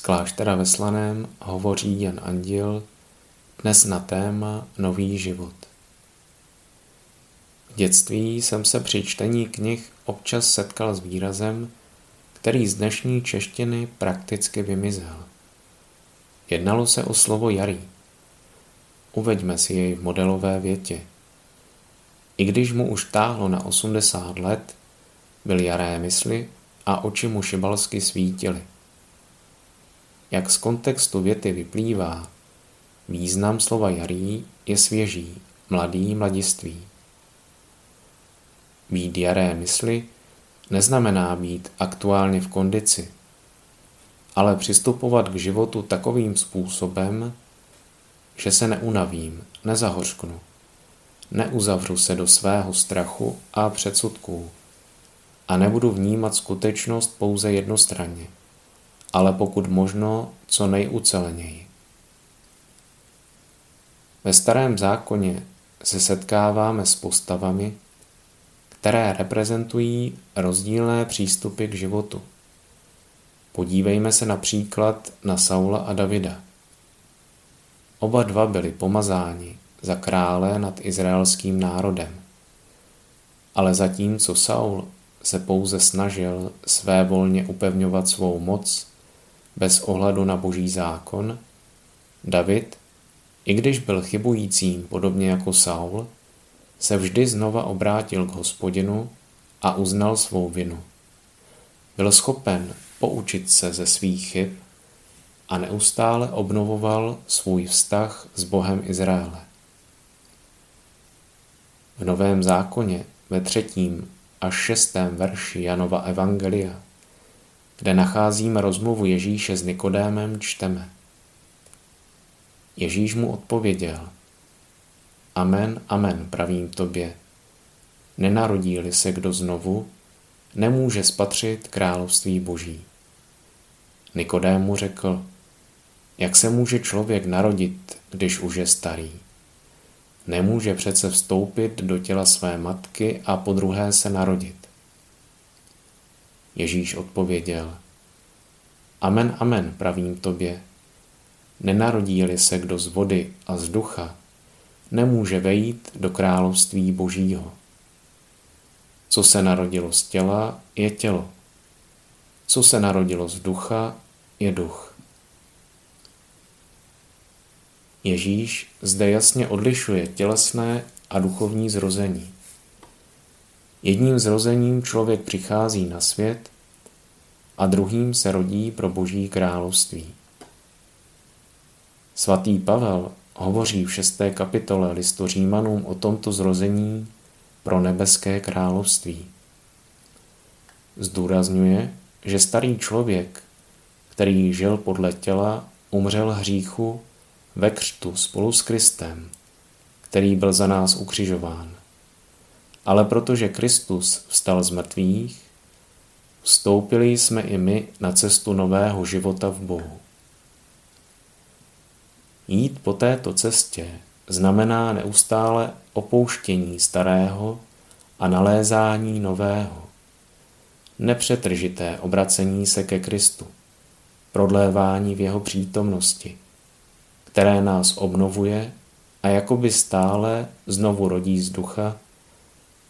kláštera ve Slaném hovoří Jan Andil dnes na téma Nový život. V dětství jsem se při čtení knih občas setkal s výrazem, který z dnešní češtiny prakticky vymizel. Jednalo se o slovo jarý. Uveďme si jej v modelové větě. I když mu už táhlo na 80 let, byl jaré mysli a oči mu šibalsky svítily. Jak z kontextu věty vyplývá, význam slova jarý je svěží, mladý, mladiství. Být jaré mysli neznamená být aktuálně v kondici, ale přistupovat k životu takovým způsobem, že se neunavím, nezahořknu, neuzavřu se do svého strachu a předsudků a nebudu vnímat skutečnost pouze jednostranně ale pokud možno co nejuceleněji. Ve starém zákoně se setkáváme s postavami, které reprezentují rozdílné přístupy k životu. Podívejme se například na Saula a Davida. Oba dva byli pomazáni za krále nad izraelským národem. Ale zatímco Saul se pouze snažil své volně upevňovat svou moc bez ohledu na boží zákon, David, i když byl chybujícím podobně jako Saul, se vždy znova obrátil k hospodinu a uznal svou vinu. Byl schopen poučit se ze svých chyb a neustále obnovoval svůj vztah s Bohem Izraele. V Novém zákoně ve třetím až šestém verši Janova Evangelia kde nacházíme rozmluvu Ježíše s Nikodémem, čteme. Ježíš mu odpověděl. Amen, amen, pravím tobě. Nenarodí-li se kdo znovu, nemůže spatřit království boží. Nikodému řekl, jak se může člověk narodit, když už je starý? Nemůže přece vstoupit do těla své matky a po druhé se narodit. Ježíš odpověděl, Amen, amen, pravím tobě, nenarodí-li se kdo z vody a z ducha, nemůže vejít do království božího. Co se narodilo z těla, je tělo. Co se narodilo z ducha, je duch. Ježíš zde jasně odlišuje tělesné a duchovní zrození. Jedním zrozením člověk přichází na svět a druhým se rodí pro boží království. Svatý Pavel hovoří v šesté kapitole listu Římanům o tomto zrození pro nebeské království. Zdůrazňuje, že starý člověk, který žil podle těla, umřel hříchu ve křtu spolu s Kristem, který byl za nás ukřižován. Ale protože Kristus vstal z mrtvých, vstoupili jsme i my na cestu nového života v Bohu. Jít po této cestě znamená neustále opouštění starého a nalézání nového. Nepřetržité obracení se ke Kristu, prodlévání v jeho přítomnosti, které nás obnovuje a jakoby stále znovu rodí z ducha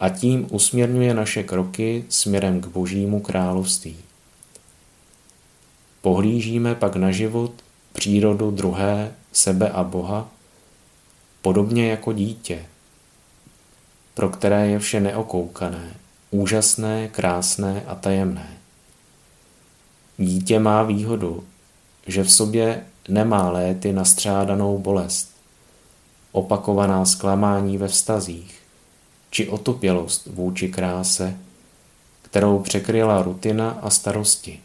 a tím usměrňuje naše kroky směrem k Božímu království. Pohlížíme pak na život, přírodu druhé, sebe a Boha, podobně jako dítě, pro které je vše neokoukané, úžasné, krásné a tajemné. Dítě má výhodu, že v sobě nemá léty nastřádanou bolest, opakovaná zklamání ve vztazích, či otupělost vůči kráse, kterou překryla rutina a starosti.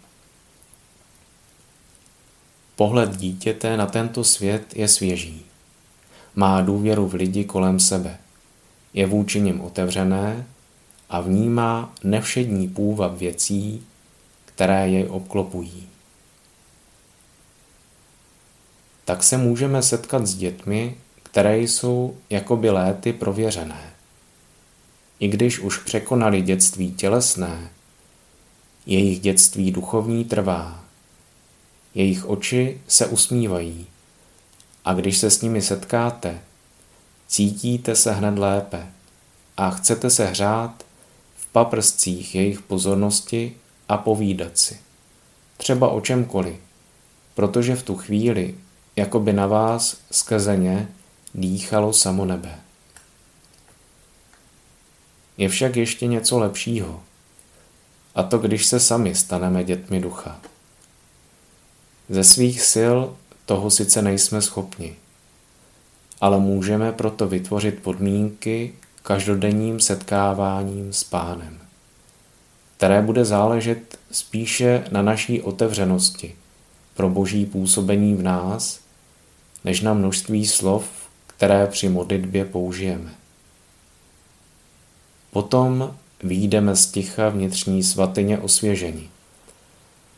Pohled dítěte na tento svět je svěží. Má důvěru v lidi kolem sebe. Je vůči nim otevřené a vnímá nevšední půvab věcí, které jej obklopují. Tak se můžeme setkat s dětmi, které jsou jakoby léty prověřené i když už překonali dětství tělesné, jejich dětství duchovní trvá. Jejich oči se usmívají a když se s nimi setkáte, cítíte se hned lépe a chcete se hřát v paprscích jejich pozornosti a povídat si. Třeba o čemkoliv, protože v tu chvíli, jako by na vás skrze ně dýchalo samo nebe. Je však ještě něco lepšího, a to když se sami staneme dětmi ducha. Ze svých sil toho sice nejsme schopni, ale můžeme proto vytvořit podmínky každodenním setkáváním s pánem, které bude záležet spíše na naší otevřenosti pro boží působení v nás, než na množství slov, které při modlitbě použijeme. Potom výjdeme z ticha vnitřní svatyně osvěžení.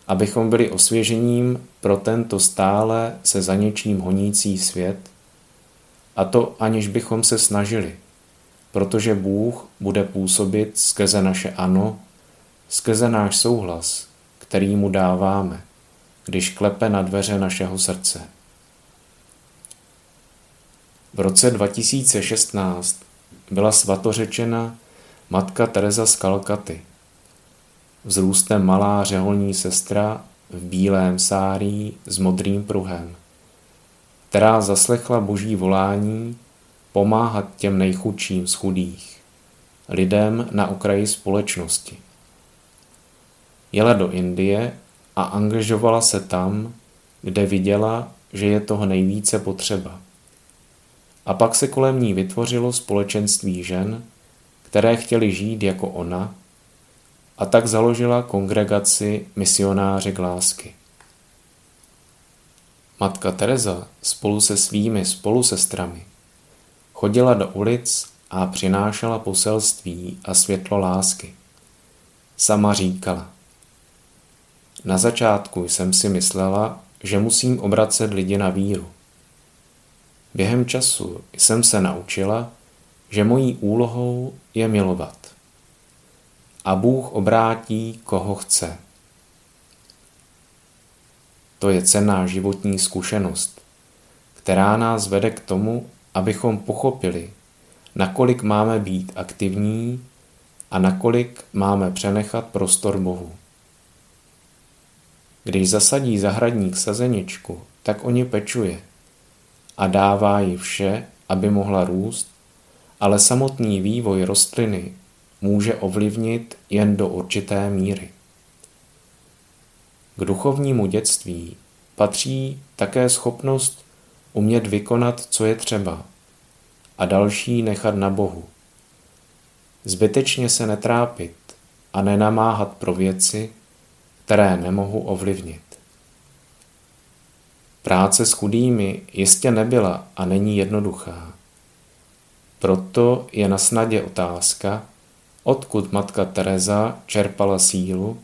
Abychom byli osvěžením pro tento stále se za něčím honící svět, a to aniž bychom se snažili, protože Bůh bude působit skrze naše ano, skrze náš souhlas, který mu dáváme, když klepe na dveře našeho srdce. V roce 2016 byla svatořečena matka Teresa z Kalkaty. Vzrůstem malá řeholní sestra v bílém sárí s modrým pruhem, která zaslechla boží volání pomáhat těm nejchudším z chudých, lidem na okraji společnosti. Jela do Indie a angažovala se tam, kde viděla, že je toho nejvíce potřeba. A pak se kolem ní vytvořilo společenství žen, které chtěly žít jako ona, a tak založila kongregaci misionářek lásky. Matka Teresa spolu se svými spolusestrami chodila do ulic a přinášela poselství a světlo lásky. Sama říkala, na začátku jsem si myslela, že musím obracet lidi na víru. Během času jsem se naučila, že mojí úlohou je milovat. A Bůh obrátí, koho chce. To je cená životní zkušenost, která nás vede k tomu, abychom pochopili, nakolik máme být aktivní a nakolik máme přenechat prostor Bohu. Když zasadí zahradník sazeničku, tak o ně pečuje a dává jí vše, aby mohla růst ale samotný vývoj rostliny může ovlivnit jen do určité míry. K duchovnímu dětství patří také schopnost umět vykonat, co je třeba, a další nechat na Bohu. Zbytečně se netrápit a nenamáhat pro věci, které nemohu ovlivnit. Práce s chudými jistě nebyla a není jednoduchá. Proto je na snadě otázka, odkud matka Teresa čerpala sílu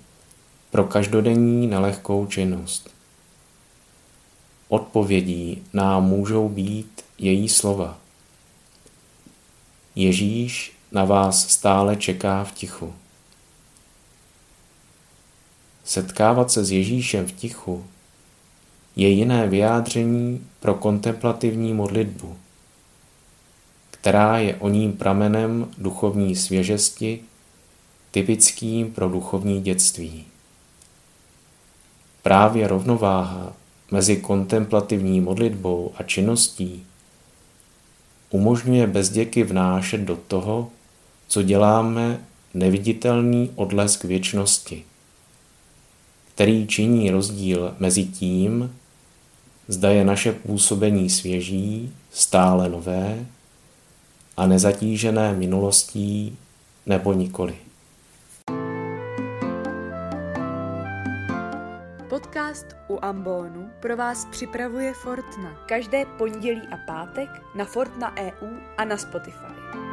pro každodenní nelehkou činnost. Odpovědí nám můžou být její slova. Ježíš na vás stále čeká v tichu. Setkávat se s Ježíšem v tichu je jiné vyjádření pro kontemplativní modlitbu která je o ním pramenem duchovní svěžesti, typickým pro duchovní dětství. Právě rovnováha mezi kontemplativní modlitbou a činností umožňuje bezděky vnášet do toho, co děláme, neviditelný odlesk věčnosti, který činí rozdíl mezi tím, zda je naše působení svěží, stále nové, a nezatížené minulostí nebo nikoli. Podcast u Ambonu pro vás připravuje Fortna. Každé pondělí a pátek na Fortna EU a na Spotify.